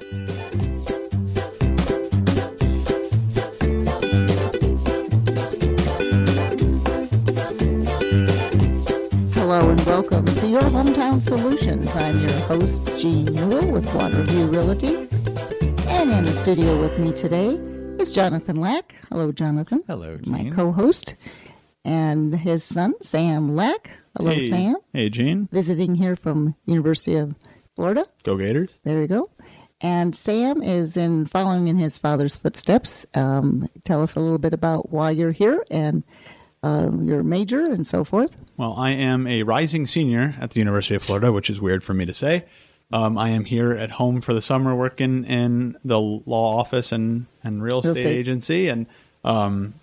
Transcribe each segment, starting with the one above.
Hello and welcome to your Hometown Solutions. I'm your host, Jean Newell with Waterview Realty. And in the studio with me today is Jonathan Lack. Hello, Jonathan. Hello, My co-host. And his son, Sam Lack. Hello, hey. Sam. Hey, Gene. Visiting here from University of Florida. Go Gators. There you go. And Sam is in following in his father's footsteps. Um, tell us a little bit about why you're here and uh, your major and so forth. Well, I am a rising senior at the University of Florida, which is weird for me to say. Um, I am here at home for the summer working in the law office and, and real, Real estate, estate. agency. And, um,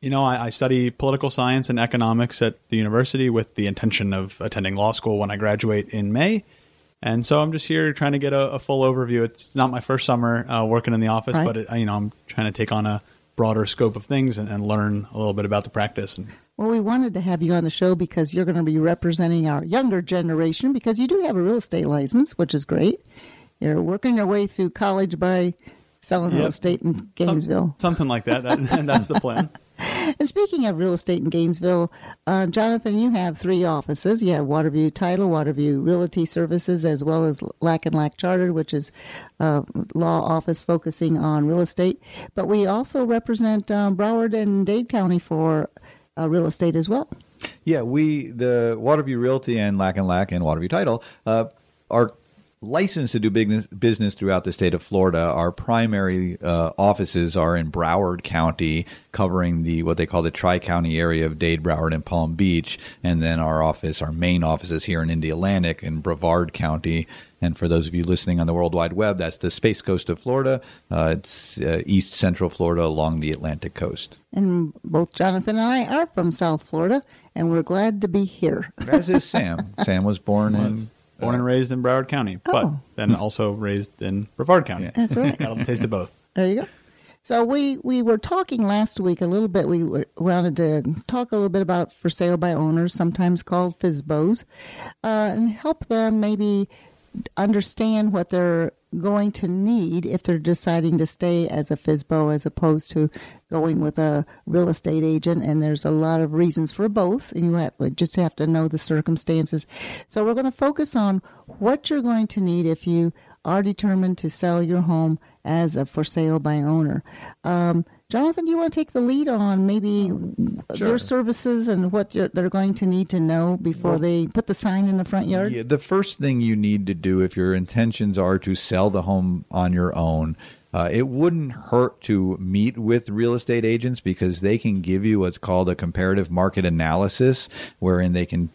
you know, I, I study political science and economics at the university with the intention of attending law school when I graduate in May. And so I'm just here trying to get a, a full overview. It's not my first summer uh, working in the office, Right. but it, you know, I'm trying to take on a broader scope of things and, and learn a little bit about the practice. And Well, we wanted to have you on the show because you're going to be representing our younger generation because you do have a real estate license, which is great. You're working your way through college by selling real estate in Gainesville. something like that. that that's the plan. And speaking of real estate in Gainesville, uh, Jonathan, you have three offices. You have Waterview Title, Waterview Realty Services, as well as Lack and Lack Chartered, which is a law office focusing on real estate. But we also represent um, Broward and Dade County for uh, real estate as well. Yeah, we the Waterview Realty and Lack and Lack and Waterview Title uh, are licensed to do business business throughout the state of Florida. Our primary uh, offices are in Broward County, covering the what they call the Tri County area of Dade, Broward, and Palm Beach, and then our office, our main office, is here in Indialantic in Brevard County. And for those of you listening on the World Wide Web, that's the space coast of Florida. Uh, it's uh, east central Florida along the Atlantic coast. And both Jonathan and I are from South Florida, and we're glad to be here. As is Sam. Sam was born in Born and raised in Broward County, but Oh. then also raised in Brevard County. That's right. Got a taste of both. There you go. So we we were talking last week a little bit. We were, wanted to talk a little bit about for sale by owners, sometimes called FSBOs, uh, and help them maybe understand what they're going to need if they're deciding to stay as a FSBO as opposed to going with a real estate agent. And there's a lot of reasons for both, and you have, just have to know the circumstances. So we're going to focus on what you're going to need if you are determined to sell your home as a for sale by owner. Um, Jonathan, do you want to take the lead on maybe Sure. your services and what you're, they're going to need to know before they put the sign in the front yard? Yeah, the first thing you need to do if your intentions are to sell the home on your own, uh, it wouldn't hurt to meet with real estate agents because they can give you what's called a comparative market analysis, wherein they can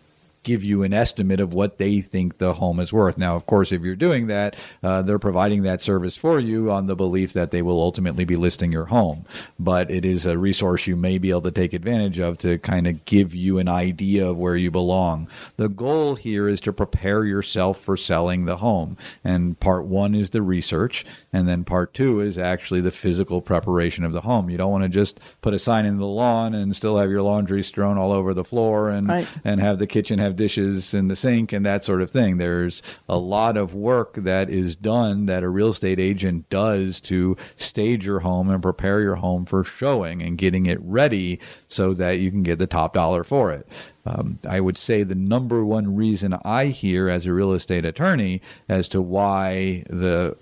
give you an estimate of what they think the home is worth. Now, of course, if you're doing that, uh, they're providing that service for you on the belief that they will ultimately be listing your home. But it is a resource you may be able to take advantage of to kind of give you an idea of where you belong. The goal here is to prepare yourself for selling the home. And part one is the research, and then part two is actually the physical preparation of the home. You don't want to just put a sign in the lawn and still have your laundry strewn all over the floor and Right. and have the kitchen have dishes in the sink and that sort of thing. There's a lot of work that is done that a real estate agent does to stage your home and prepare your home for showing and getting it ready so that you can get the top dollar for it. Um, I would say the number one reason I hear as a real estate attorney as to why the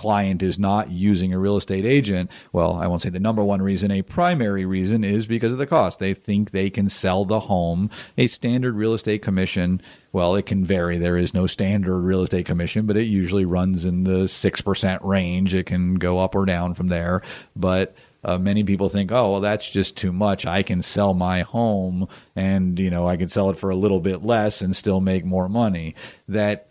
client is not using a real estate agent, well, I won't say the number one reason, a primary reason is because of the cost. They think they can sell the home. A standard real estate commission, well, it can vary. There is no standard real estate commission, but it usually runs in the 6% range. It can go up or down from there. But uh, many people think, oh, well, that's just too much. I can sell my home and, you know, I can sell it for a little bit less and still make more money. That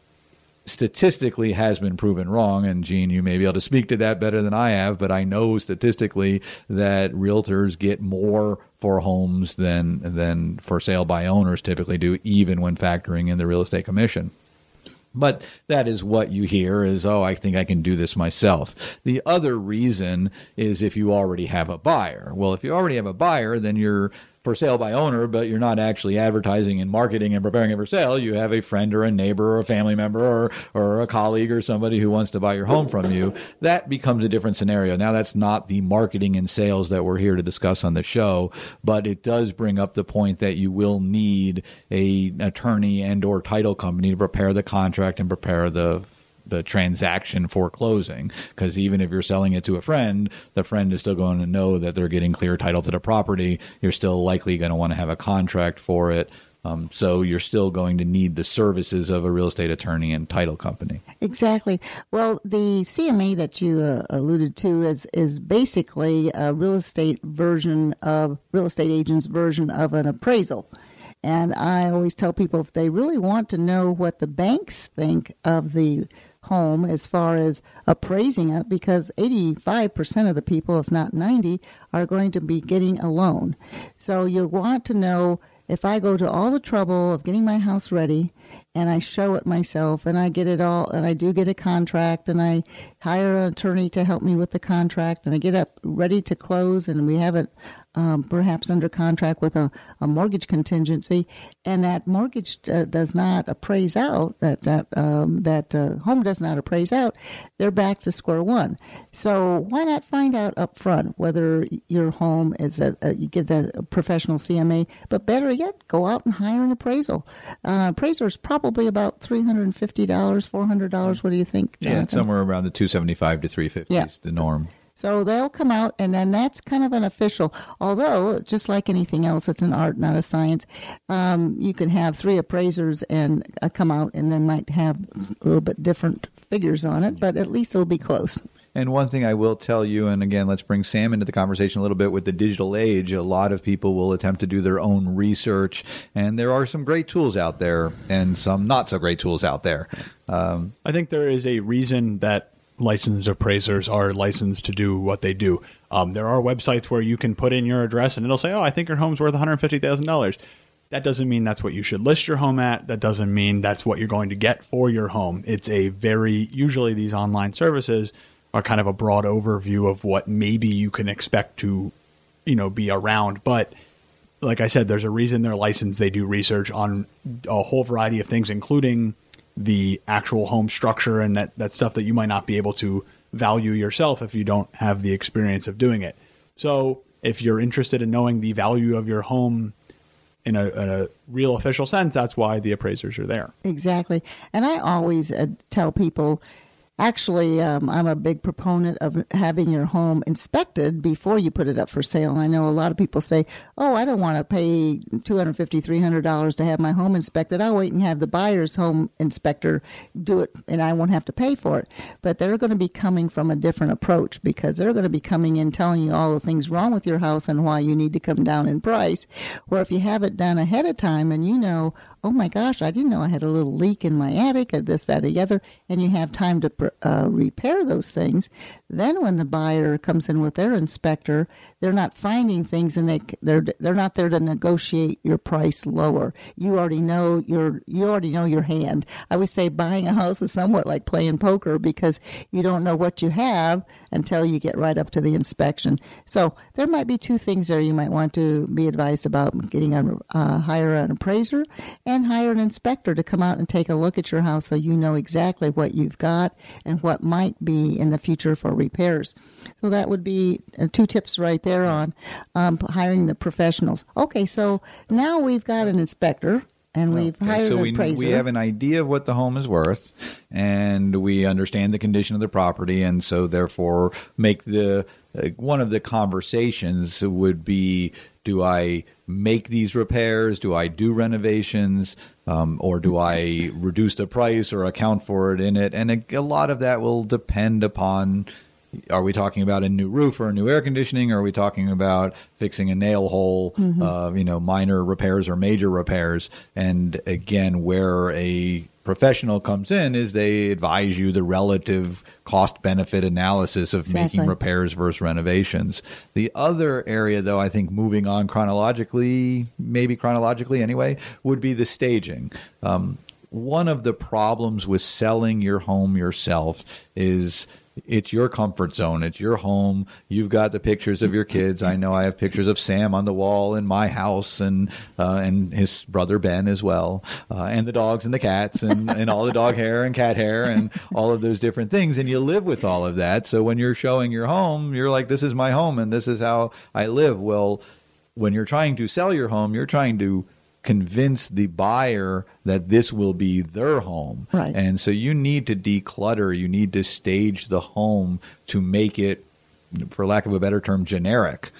statistically has been proven wrong. And Gene, you may be able to speak to that better than I have, but I know statistically that realtors get more for homes than than for sale by owners typically do, even when factoring in the real estate commission. But that is what you hear is, oh, I think I can do this myself. The other reason is if you already have a buyer. Well, if you already have a buyer, then you're for sale by owner, but you're not actually advertising and marketing and preparing it for sale. You have a friend or a neighbor or a family member or, or a colleague or somebody who wants to buy your home from you. That becomes a different scenario. Now, that's not the marketing and sales that we're here to discuss on the show, but it does bring up the point that you will need a attorney and or title company to prepare the contract and prepare the the transaction for closing because even if you're selling it to a friend the friend is still going to know that they're getting clear title to the property you're still likely going to want to have a contract for it um, so you're still going to need the services of a real estate attorney and title company Exactly. Well, the CMA that you uh, alluded to is is basically a real estate version of real estate agent's version of an appraisal. And I always tell people if they really want to know what the banks think of the home as far as appraising it, because 85% of the people, if not 90, are going to be getting a loan. So you want to know if I go to all the trouble of getting my house ready and I show it myself and I get it all and I do get a contract and I hire an attorney to help me with the contract and I get up ready to close and we have it um, perhaps under contract with a, a mortgage contingency and that mortgage uh, does not appraise out that that um, that uh, home does not appraise out they're back to square one. So why not find out up front whether your home is a, a you get the professional CMA but better yet go out and hire an appraisal. Uh, appraiser is probably about $350 $400 what do you think yeah somewhere around the 275 to 350 Yeah. is the norm So they'll come out, and then that's kind of an official. Although, just like anything else, it's an art, not a science. Um, you can have three appraisers and uh, come out, and they might have a little bit different figures on it, but at least it'll be close. And one thing I will tell you, and again, let's bring Sam into the conversation a little bit with the digital age. A lot of people will attempt to do their own research, and there are some great tools out there and some not so great tools out there. Um, I think there is a reason that licensed appraisers are licensed to do what they do. Um, there are websites where you can put in your address and it'll say, "Oh, I think your home's worth one hundred fifty thousand dollars." That doesn't mean that's what you should list your home at. That doesn't mean that's what you're going to get for your home. It's a very usually these online services are kind of a broad overview of what maybe you can expect to, you know, be around, but like I said, there's a reason they're licensed. They do research on a whole variety of things, including the actual home structure and that, that stuff that you might not be able to value yourself if you don't have the experience of doing it. So, if you're interested in knowing the value of your home in a, a real official sense, that's why the appraisers are there. Exactly. And I always uh, tell people actually, um, I'm a big proponent of having your home inspected before you put it up for sale. And I know a lot of people say, "Oh, I don't want to pay two hundred fifty, three hundred dollars $300 to have my home inspected. I'll wait and have the buyer's home inspector do it, and I won't have to pay for it." But they're going to be coming from a different approach because they're going to be coming in telling you all the things wrong with your house and why you need to come down in price. Where if you have it done ahead of time and you know, "Oh my gosh, I didn't know I had a little leak in my attic," or this, that, or the other, and you have time to uh, repair those things, then when the buyer comes in with their inspector, they're not finding things and they they're they're not there to negotiate your price lower. You already know your you already know your hand. I would say buying a house is somewhat like playing poker because you don't know what you have until you get right up to the inspection. So there might be two things there you might want to be advised about: getting a uh, hire an appraiser and hire an inspector to come out and take a look at your house so you know exactly what you've got and what might be in the future for repairs. So that would be uh, two tips right there on um, hiring the professionals. Okay, so now we've got an inspector and we've Okay, hired so an we, appraiser. we have an idea of what the home is worth, and we understand the condition of the property, and so therefore make the one of the conversations would be: Do I make these repairs? Do I do renovations? Um, or do I reduce the price or account for it in it? And a, a lot of that will depend upon are we talking about a new roof or a new air conditioning? Or are we talking about fixing a nail hole? Uh, you know, minor repairs or major repairs? And again, where a professional comes in is they advise you the relative cost benefit analysis of making repairs versus renovations. The other area, though, I think moving on chronologically, maybe chronologically anyway, would be the staging. Um, one of the problems with selling your home yourself is it's your comfort zone. It's your home. You've got the pictures of your kids. I know I have pictures of Sam on the wall in my house, and uh, and his brother Ben as well, uh, and the dogs and the cats, and, and all the dog hair and cat hair, and all of those different things. And you live with all of that. So when you're showing your home, you're like, "This is my home, and this is how I live." Well, when you're trying to sell your home, you're trying to convince the buyer that this will be their home. Right. And so you need to declutter, you need to stage the home to make it for lack of a better term generic.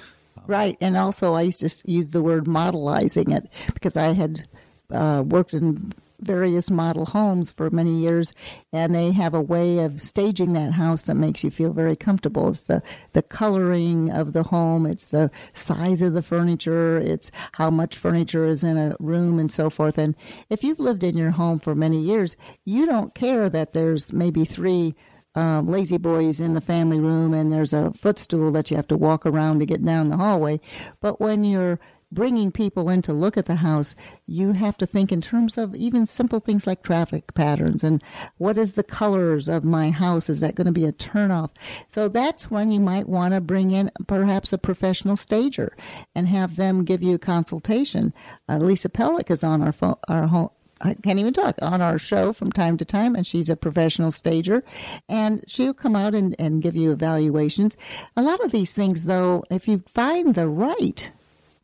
Right, and also I used to use the word modelizing it because I had uh, worked in various model homes for many years, and they have a way of staging that house that makes you feel very comfortable. It's the the coloring of the home, it's the size of the furniture, it's how much furniture is in a room, and so forth. And if you've lived in your home for many years, you don't care that there's maybe three um, La-Z-Boys in the family room and there's a footstool that you have to walk around to get down the hallway. But when you're bringing people in to look at the house, you have to think in terms of even simple things like traffic patterns and what is the colors of my house? Is that going to be a turnoff? So that's when you might want to bring in perhaps a professional stager and have them give you a consultation. Uh, Lisa Pellick is on our phone, our home. I can't even talk on our show from time to time, and she's a professional stager, and she'll come out and, and give you evaluations. A lot of these things, though, if you find the right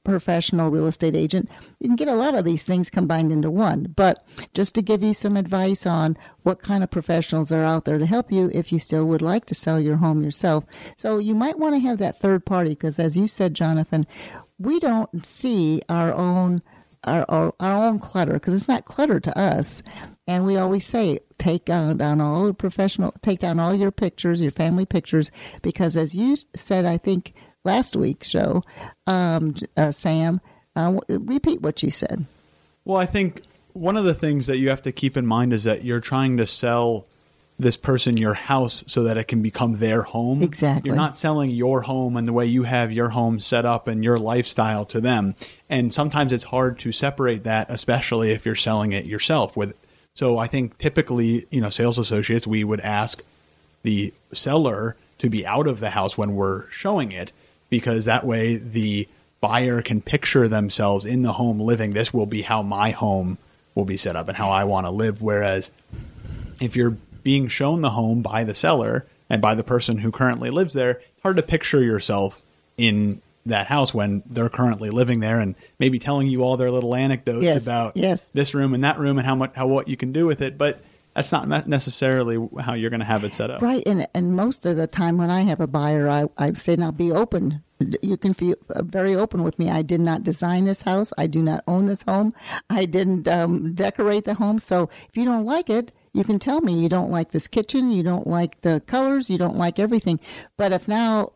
professional real estate agent, you can get a lot of these things combined into one. But just to give you some advice on what kind of professionals are out there to help you if you still would like to sell your home yourself. So you might want to have that third party because, as you said, Jonathan, we don't see our own our, our, our own clutter because it's not clutter to us. And we always say, take down, down all professional, take down all your pictures, your family pictures, because as you said, I think last week's show, um, uh, Sam, uh, repeat what you said. Well, I think one of the things that you have to keep in mind is that you're trying to sell this person your house so that it can become their home. Exactly. You're not selling your home and the way you have your home set up and your lifestyle to them. And sometimes it's hard to separate that, especially if you're selling it yourself with so I think typically, you know, sales associates, we would ask the seller to be out of the house when we're showing it because that way the buyer can picture themselves in the home living. This will be how my home will be set up and how I want to live. Whereas if you're being shown the home by the seller and by the person who currently lives there it's hard to picture yourself in that house when they're currently living there and maybe telling you all their little anecdotes Yes, about yes. this room and that room and how much how what you can do with it. But that's not necessarily how you're going to have it set up. Right, and and most of the time when I have a buyer, I I say now be open. You can feel uh, very open with me. I did not design this house. I do not own this home. I didn't um, decorate the home. So if you don't like it, you can tell me you don't like this kitchen, you don't like the colors, you don't like everything. But if now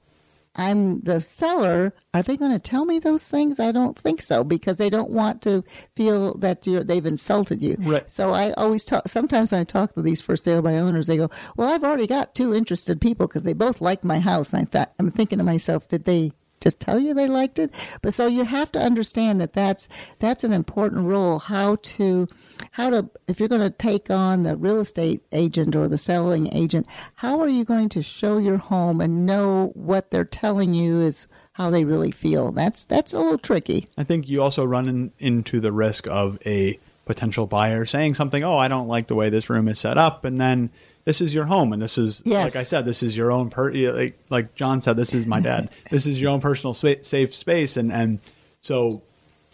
I'm the seller, are they going to tell me those things? I don't think so because they don't want to feel that you're, they've insulted you. Right. So I always talk, sometimes when I talk to these for sale by owners, they go, well, I've already got two interested people because they both like my house. And I thought, I'm thinking to myself, did they just tell you they liked it. But so you have to understand that that's that's an important role. How to how to if you're going to take on the real estate agent or the selling agent, how are you going to show your home and know what they're telling you is how they really feel? That's that's a little tricky. I think you also run in, into the risk of a potential buyer saying something, "Oh, I don't like the way this room is set up," and then this is your home and this is yes. like i said this is your own per like, like john said this is my dad this is your own personal spa- safe space and and so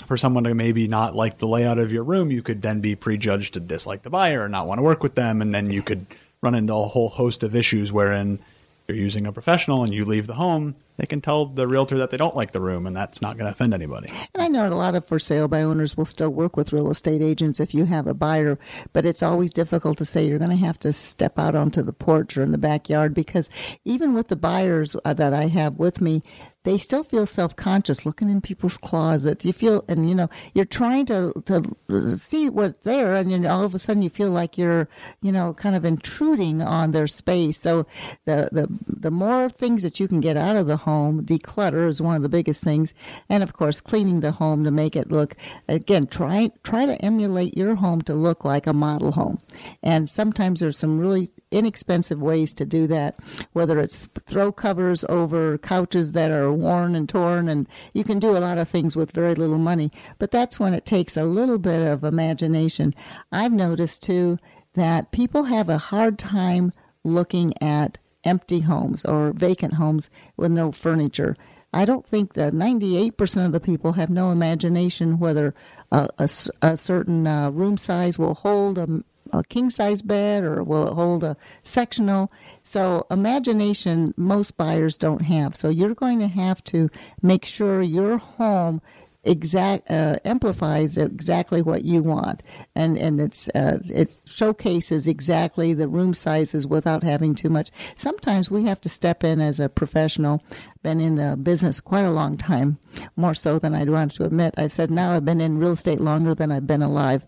for someone to maybe not like the layout of your room you could then be prejudged to dislike the buyer or not want to work with them and then you could run into a whole host of issues wherein you're using a professional and you leave the home, they can tell the realtor that they don't like the room, and that's not going to offend anybody. And I know a lot of for sale by owners will still work with real estate agents if you have a buyer, but it's always difficult to say you're going to have to step out onto the porch or in the backyard because even with the buyers uh, that I have with me, they still feel self-conscious looking in people's closets. You feel, and you know, you're trying to to see what's there, and then all of a sudden you feel like you're, you know, kind of intruding on their space. So the the the more things that you can get out of the home, declutter is one of the biggest things, and of course cleaning the home to make it look. Again, try try to emulate your home to look like a model home, and sometimes there's some really inexpensive ways to do that, whether it's throw covers over couches that are worn and torn, and you can do a lot of things with very little money. But that's when it takes a little bit of imagination. I've noticed too that people have a hard time looking at empty homes or vacant homes with no furniture. I don't think that 98% of the people have no imagination whether a, a, certain uh, room size will hold a, a king size bed or will it hold a sectional? So, imagination, most buyers don't have. So, you're going to have to make sure your home exact uh, amplifies exactly what you want, and and it's uh, it showcases exactly the room sizes without having too much. Sometimes we have to step in as a professional. Been in the business quite a long time, more so than I'd want to admit. I said now I've been in real estate longer than I've been alive,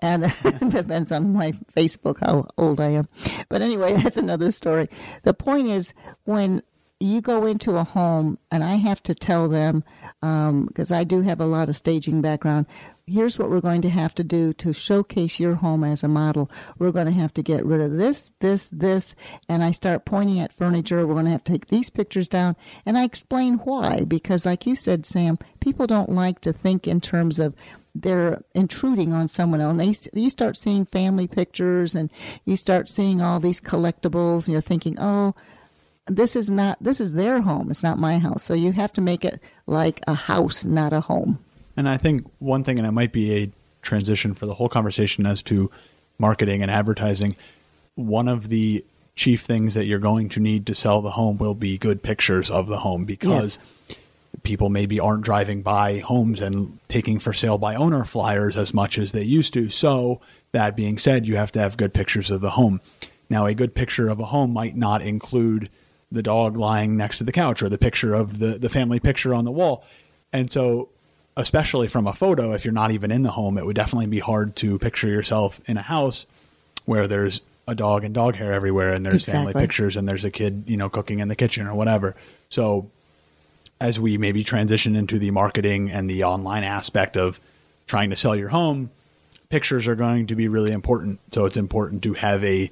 and it depends on my Facebook how old I am. But anyway, that's another story. The point is when you go into a home and I have to tell them, because um, I do have a lot of staging background, here's what we're going to have to do to showcase your home as a model. We're going to have to get rid of this, this, this, and I start pointing at furniture. We're going to have to take these pictures down, and I explain why. Because, like you said, Sam, people don't like to think in terms of they're intruding on someone else. They, you start seeing family pictures, and you start seeing all these collectibles, and you're thinking, oh this is not this is their home. It's not my house. So you have to make it like a house not a home. And i think one thing and it might be a transition for the whole conversation as to marketing and advertising one of the chief things that you're going to need to sell the home will be good pictures of the home because yes. people maybe aren't driving by homes and taking for sale by owner flyers as much as they used to. So that being said you have to have good pictures of the home. Now a good picture of a home might not include the dog lying next to the couch or the picture of the, the family picture on the wall. And so, especially from a photo, if you're not even in the home, it would definitely be hard to picture yourself in a house where there's a dog and dog hair everywhere and there's exactly. family pictures and there's a kid, you know, cooking in the kitchen or whatever. So, as we maybe transition into the marketing and the online aspect of trying to sell your home, pictures are going to be really important. So, it's important to have a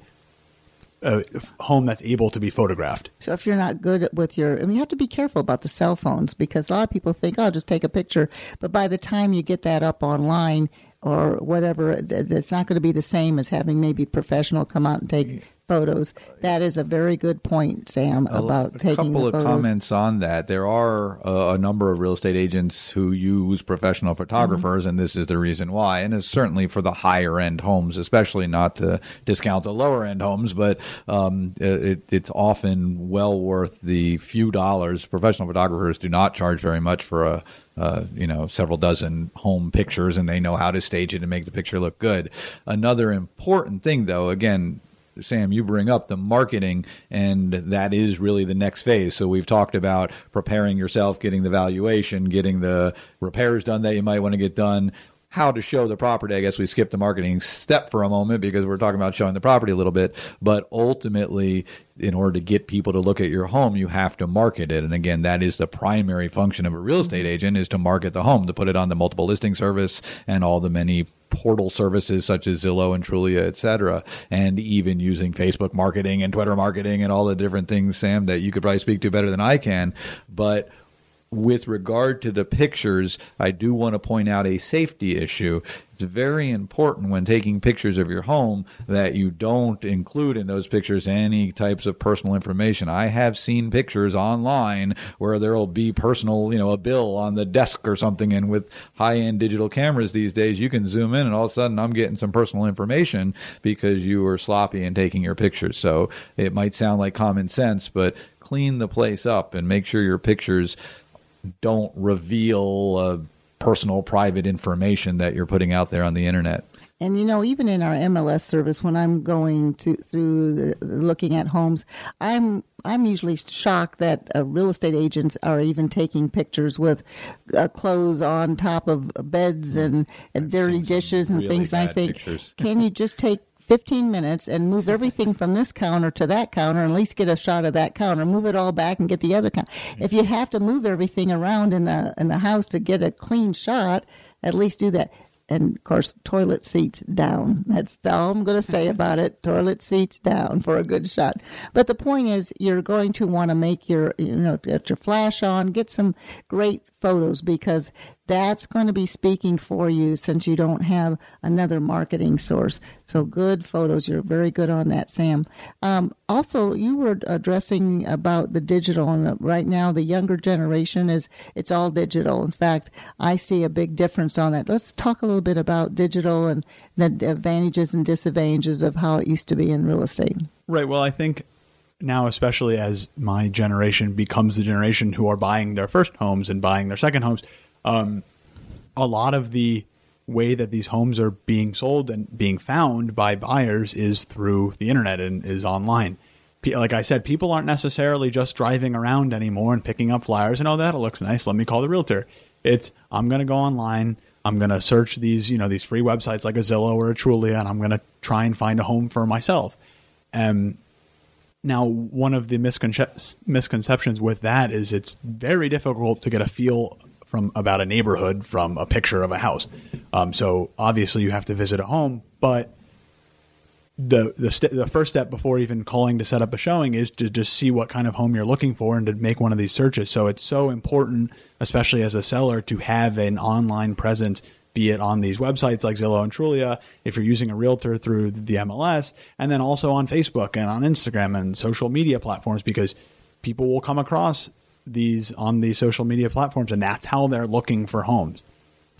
a home that's able to be photographed. So if you're not good with your, mean, you have to be careful about the cell phones because a lot of people think, oh, just take a picture. But by the time you get that up online or whatever, it's not going to be the same as having maybe professional come out and take photos. That is a very good point, Sam, about taking photos. a taking couple of comments on that. There are uh, a number of real estate agents who use professional photographers, Mm-hmm. and this is the reason why. And it's certainly for the higher end homes, especially not to discount the lower end homes, but um, it, it's often well worth the few dollars. Professional photographers do not charge very much for a uh, you know, several dozen home pictures, and they know how to stage it and make the picture look good. Another important thing, though, again, Sam, you bring up the marketing, and that is really the next phase. So we've talked about preparing yourself, getting the valuation, getting the repairs done that you might want to get done. How to show the property. I guess we skipped the marketing step for a moment because we're talking about showing the property a little bit. But ultimately, in order to get people to look at your home, you have to market it. And again, that is the primary function of a real estate mm-hmm. agent is to market the home, to put it on the multiple listing service and all the many portal services such as Zillow and Trulia, et cetera, and even using Facebook marketing and Twitter marketing and all the different things, Sam, that you could probably speak to better than I can. But with regard to the pictures, I do want to point out a safety issue. It's very important when taking pictures of your home that you don't include in those pictures any types of personal information. I have seen pictures online where there'll be personal, you know, a bill on the desk or something, and with high end digital cameras these days, you can zoom in and all of a sudden I'm getting some personal information because you were sloppy in taking your pictures. So it might sound like common sense, but clean the place up and make sure your pictures don't reveal uh, personal private information that you're putting out there on the internet. And you know, even in our MLS service, when I'm going to through the, looking at homes, I'm I'm usually shocked that uh, real estate agents are even taking pictures with uh, clothes on top of beds and, and dirty dishes and really things. I think, pictures. can you just take 15 minutes and move everything from this counter to that counter and at least get a shot of that counter move it all back and get the other counter. Mm-hmm. If you have to move everything around in the in the house to get a clean shot at least do that. And of course toilet seats down. That's all i'm going to say mm-hmm. about it. Toilet seats down for a good shot. But the point is you're going to want to make your you know get your flash on get some great photos because that's going to be speaking for you since you don't have another marketing source. So good photos. You're very good on that, Sam. Um, also, you were addressing about the digital, and right now the younger generation is it's all digital. In fact, I see a big difference on that. Let's talk a little bit about digital and the advantages and disadvantages of how it used to be in real estate. Right. Well, I think now, especially as my generation becomes the generation who are buying their first homes and buying their second homes, um, a lot of the way that these homes are being sold and being found by buyers is through the internet and is online. Like I said, people aren't necessarily just driving around anymore and picking up flyers and oh, that looks nice. Let me call the realtor. It's I'm going to go online. I'm going to search these, you know, these free websites like a Zillow or a Trulia, and I'm going to try and find a home for myself. Um, now, one of the misconce- misconceptions with that is it's very difficult to get a feel from about a neighborhood from a picture of a house. Um, so obviously, you have to visit a home, but the the st- the first step before even calling to set up a showing is to just see what kind of home you're looking for and to make one of these searches. So it's so important, especially as a seller, to have an online presence, be it on these websites like Zillow and Trulia, if you're using a realtor through the MLS, and then also on Facebook and on Instagram and social media platforms because people will come across these on these social media platforms and that's how they're looking for homes.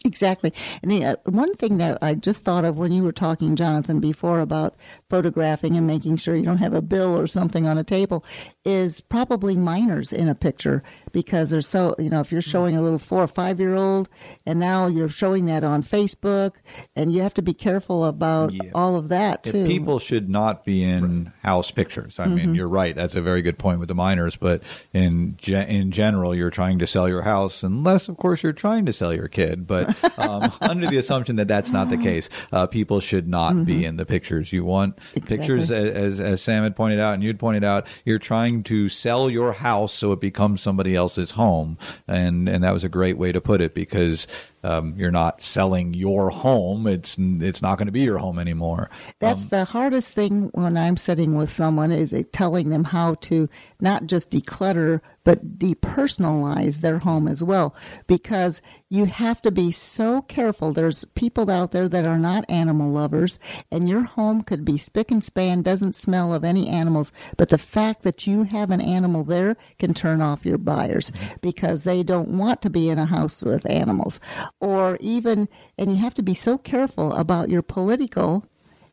Exactly. And the, uh, one thing that I just thought of when you were talking, Jonathan, before about photographing and making sure you don't have a bill or something on a table is probably minors in a picture because they're so, you know, if you're showing a little four or five year old and now you're showing that on Facebook and you have to be careful about Yeah. all of that If too. people should not be in house pictures. I mean, you're right. That's a very good point with the minors. But in ge- in general, you're trying to sell your house, unless, of course, you're trying to sell your kid. But um, under the assumption that that's not the case, uh, people should not be in the pictures. You want pictures, as, as as Sam had pointed out, and you'd pointed out, you're trying to sell your house so it becomes somebody else's else's home, and and that was a great way to put it because um, you're not selling your home. It's it's not going to be your home anymore. That's um, the hardest thing when I'm sitting with someone is telling them how to not just declutter but depersonalize their home as well because you have to be so careful. There's people out there that are not animal lovers, and your home could be spick and span, doesn't smell of any animals, but the fact that you have an animal there can turn off your buyers because they don't want to be in a house with animals. Or even, and you have to be so careful about your political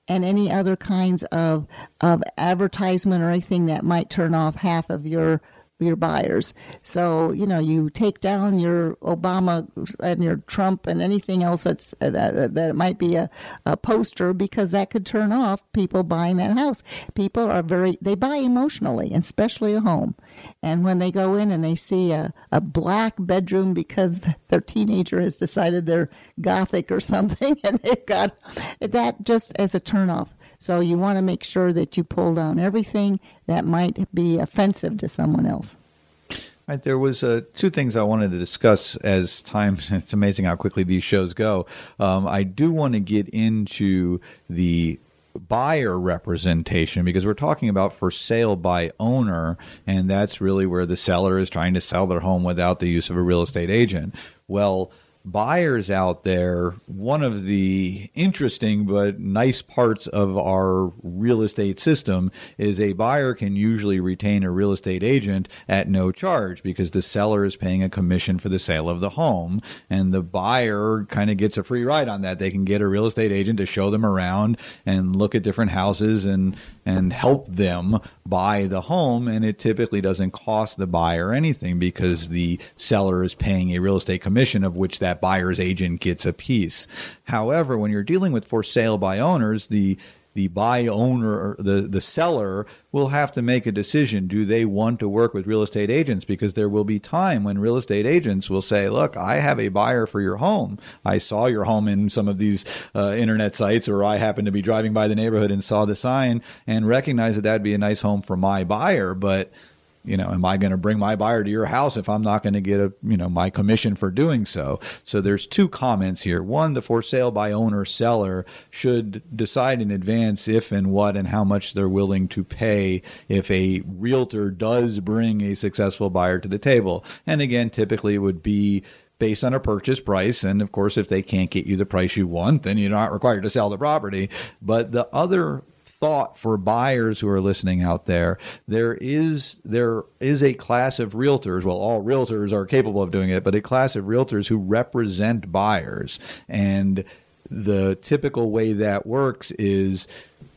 and any other kinds of of advertisement or anything that might turn off half of your your buyers. So you know you take down your Obama and your Trump and anything else that's uh, that, that might be a, a poster because that could turn off people buying that house. People are very they buy emotionally, especially a home. And when they go in and they see a, a black bedroom because their teenager has decided they're gothic or something, and they've got that just as a turnoff. So you want to make sure that you pull down everything that might be offensive to someone else. Right, there was uh, two things I wanted to discuss as time. It's amazing how quickly these shows go. Um, I do want to get into the buyer representation because we're talking about for sale by owner, and that's really where the seller is trying to sell their home without the use of a real estate agent. Well, buyers out there, one of the interesting but nice parts of our real estate system is a buyer can usually retain a real estate agent at no charge because the seller is paying a commission for the sale of the home and the buyer kind of gets a free ride on that. They can get a real estate agent to show them around and look at different houses and and help them buy the home and it typically doesn't cost the buyer anything because the seller is paying a real estate commission of which that that buyer's agent gets a piece. However, when you're dealing with for sale by owners, the the buy owner the the seller will have to make a decision. Do they want to work with real estate agents? Because there will be time when real estate agents will say look i have a buyer for your home. I saw your home in some of these uh, internet sites or i happened to be driving by the neighborhood and saw the sign and recognize that that'd be a nice home for my buyer. But you know, am I going to bring my buyer to your house if I'm not going to get a, you know, my commission for doing so? So there's two comments here. One, the for sale by owner seller should decide in advance if and what and how much they're willing to pay if a realtor does bring a successful buyer to the table. And again, typically it would be based on a purchase price. And of course, if they can't get you the price you want, then you're not required to sell the property. But the other thought for buyers who are listening out there. There is there is a class of realtors. Well, all realtors are capable of doing it, but a class of realtors who represent buyers. And the typical way that works is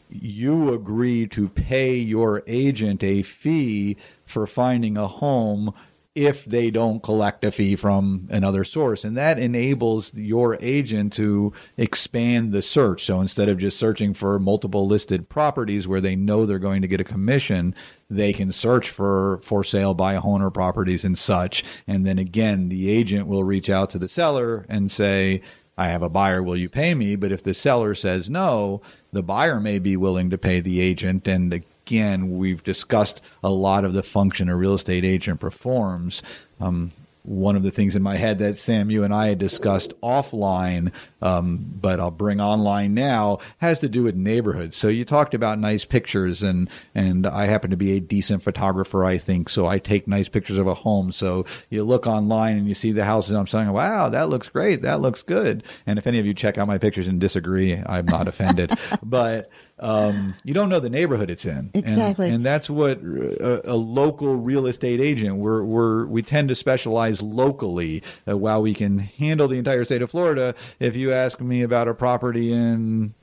you agree to pay your agent a fee for finding a home if they don't collect a fee from another source. And that enables your agent to expand the search. So instead of just searching for multiple listed properties where they know they're going to get a commission, they can search for for sale by owner properties and such. And then again, the agent will reach out to the seller and say, I have a buyer, will you pay me? But if the seller says no, the buyer may be willing to pay the agent and the again, we've discussed a lot of the function a real estate agent performs. Um, one of the things in my head that Sam, you and I had discussed offline, um, but I'll bring online now, has to do with neighborhoods. So you talked about nice pictures, and and I happen to be a decent photographer, I think. So I take nice pictures of a home. So you look online and you see the houses I'm saying, wow, that looks great, that looks good. And if any of you check out my pictures and disagree, I'm not offended. but um, you don't know the neighborhood it's in. Exactly. And, and that's what a, a, local real estate agent, we're, we're, we tend to specialize locally uh, while we can handle the entire state of Florida. If you ask me about a property in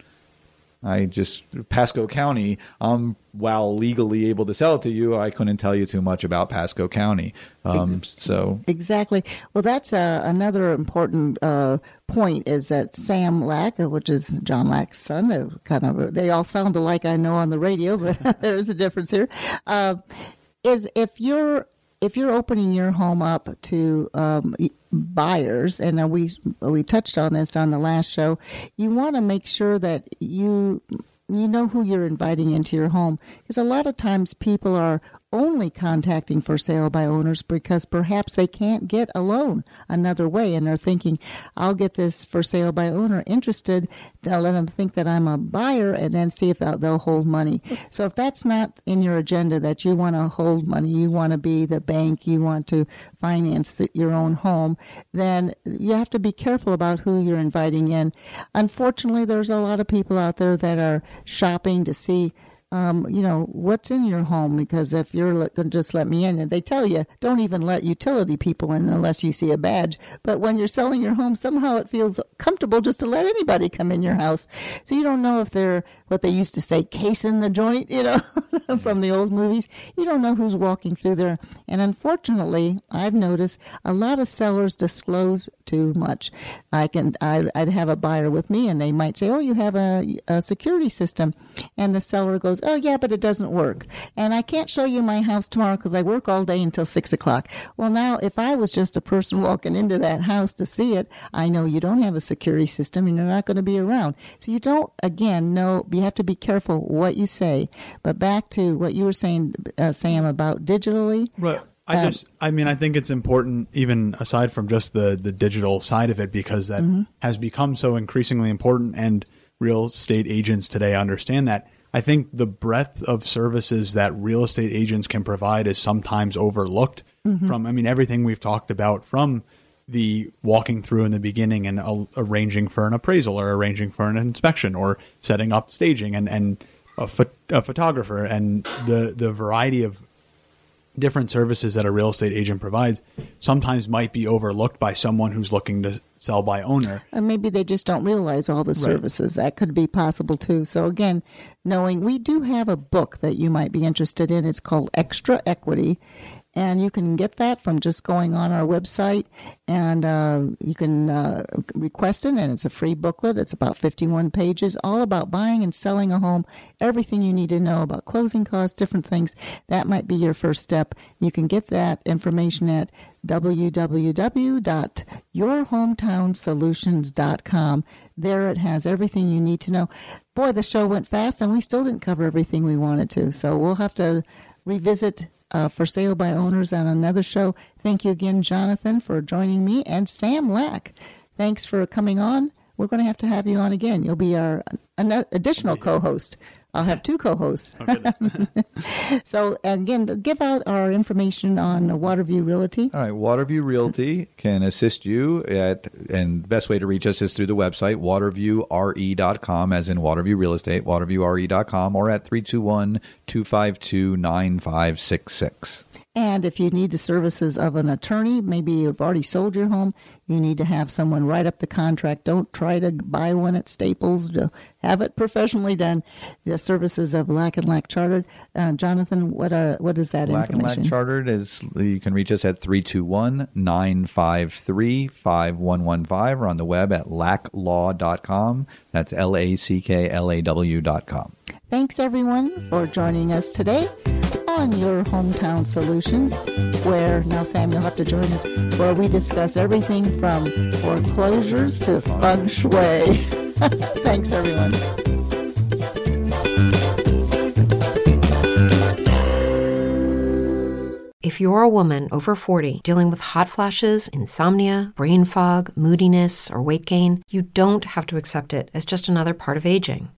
I just Pasco County. Um, while legally able to sell it to you, I couldn't tell you too much about Pasco County. Um, so exactly. Well, that's uh, another important uh, point is that Sam Lack, uh, which is John Lack's son, uh, kind of they all sound alike. I know on the radio, but there is a difference here. Uh, is if you're if you're opening your home up to um, buyers, and we we touched on this on the last show, you want to make sure that you you know who you're inviting into your home because a lot of times people are only contacting for sale by owners because perhaps they can't get a loan another way and they're thinking, I'll get this for sale by owner interested. I'll let them think that I'm a buyer and then see if they'll, hold money. So if that's not in your agenda that you want to hold money, you want to be the bank, you want to finance the, your own home, then you have to be careful about who you're inviting in. Unfortunately, there's a lot of people out there that are shopping to see um, you know, what's in your home? Because if you're going to just let me in, and they tell you, don't even let utility people in unless you see a badge. But when you're selling your home, somehow it feels comfortable just to let anybody come in your house. So you don't know if they're what they used to say, casing the joint, you know, from the old movies. You don't know who's walking through there. And unfortunately, I've noticed a lot of sellers disclose too much. I can, I, would have a buyer with me, and they might say, "Oh, you have a, a security system," and the seller goes, oh yeah, but it doesn't work. And I can't show you my house tomorrow because I work all day until six o'clock. Well, now if I was just a person walking into that house to see it, I know you don't have a security system and you're not going to be around. So you don't, again, know, you have to be careful what you say. But back to what you were saying, uh, Sam, about digitally. Right. I um, just, I mean, I think it's important, even aside from just the the digital side of it, because that mm-hmm. has become so increasingly important, and real estate agents today understand that. I think the breadth of services that real estate agents can provide is sometimes overlooked mm-hmm. from, I mean, everything we've talked about from the walking through in the beginning and uh, arranging for an appraisal or arranging for an inspection or setting up staging and, and a, pho- a photographer and the, the variety of different services that a real estate agent provides sometimes might be overlooked by someone who's looking to sell by owner. And maybe they just don't realize all the right. services. That could be possible too. So again, knowing we do have a book that you might be interested in. It's called Extra Equity and you can get that from just going on our website. And uh, you can uh, request it and it's a free booklet. It's about 51 pages all about buying and selling a home everything you need to know about closing costs different things. That might be your first step. You can get that information at www.yourhometownsolutions.com there it has everything you need to know. Boy the show went fast and we still didn't cover everything we wanted to. So we'll have to revisit uh, for sale by owners on another show. Thank you again, Jonathan, for joining me, and Sam Lack. Thanks for coming on. We're going to have to have you on again. You'll be our additional co-host. I'll have two co-hosts. Oh, so again, give out our information on Waterview Realty. All right, Waterview Realty can assist you at, and best way to reach us is through the website waterviewre.com, as in Waterview Real Estate, waterviewre.com, or at 321 252 9566. And if you need the services of an attorney, maybe you've already sold your home, you need to have someone write up the contract. Don't try to buy one at Staples. Have it professionally done. The services of Lack and Lack Chartered. Uh, Jonathan, what are what is that Lack information? Lack and Lack Chartered is you can reach us at 321-953-5115 or on the web at lacklaw.com. That's L A C K L A W.com. Thanks everyone for joining us today on Your Hometown Solutions, where now Sam, you'll have to join us, where we discuss everything from foreclosures to feng shui. Thanks, everyone. If you're a woman over 40 dealing with hot flashes, insomnia, brain fog, moodiness, or weight gain, you don't have to accept it as just another part of aging.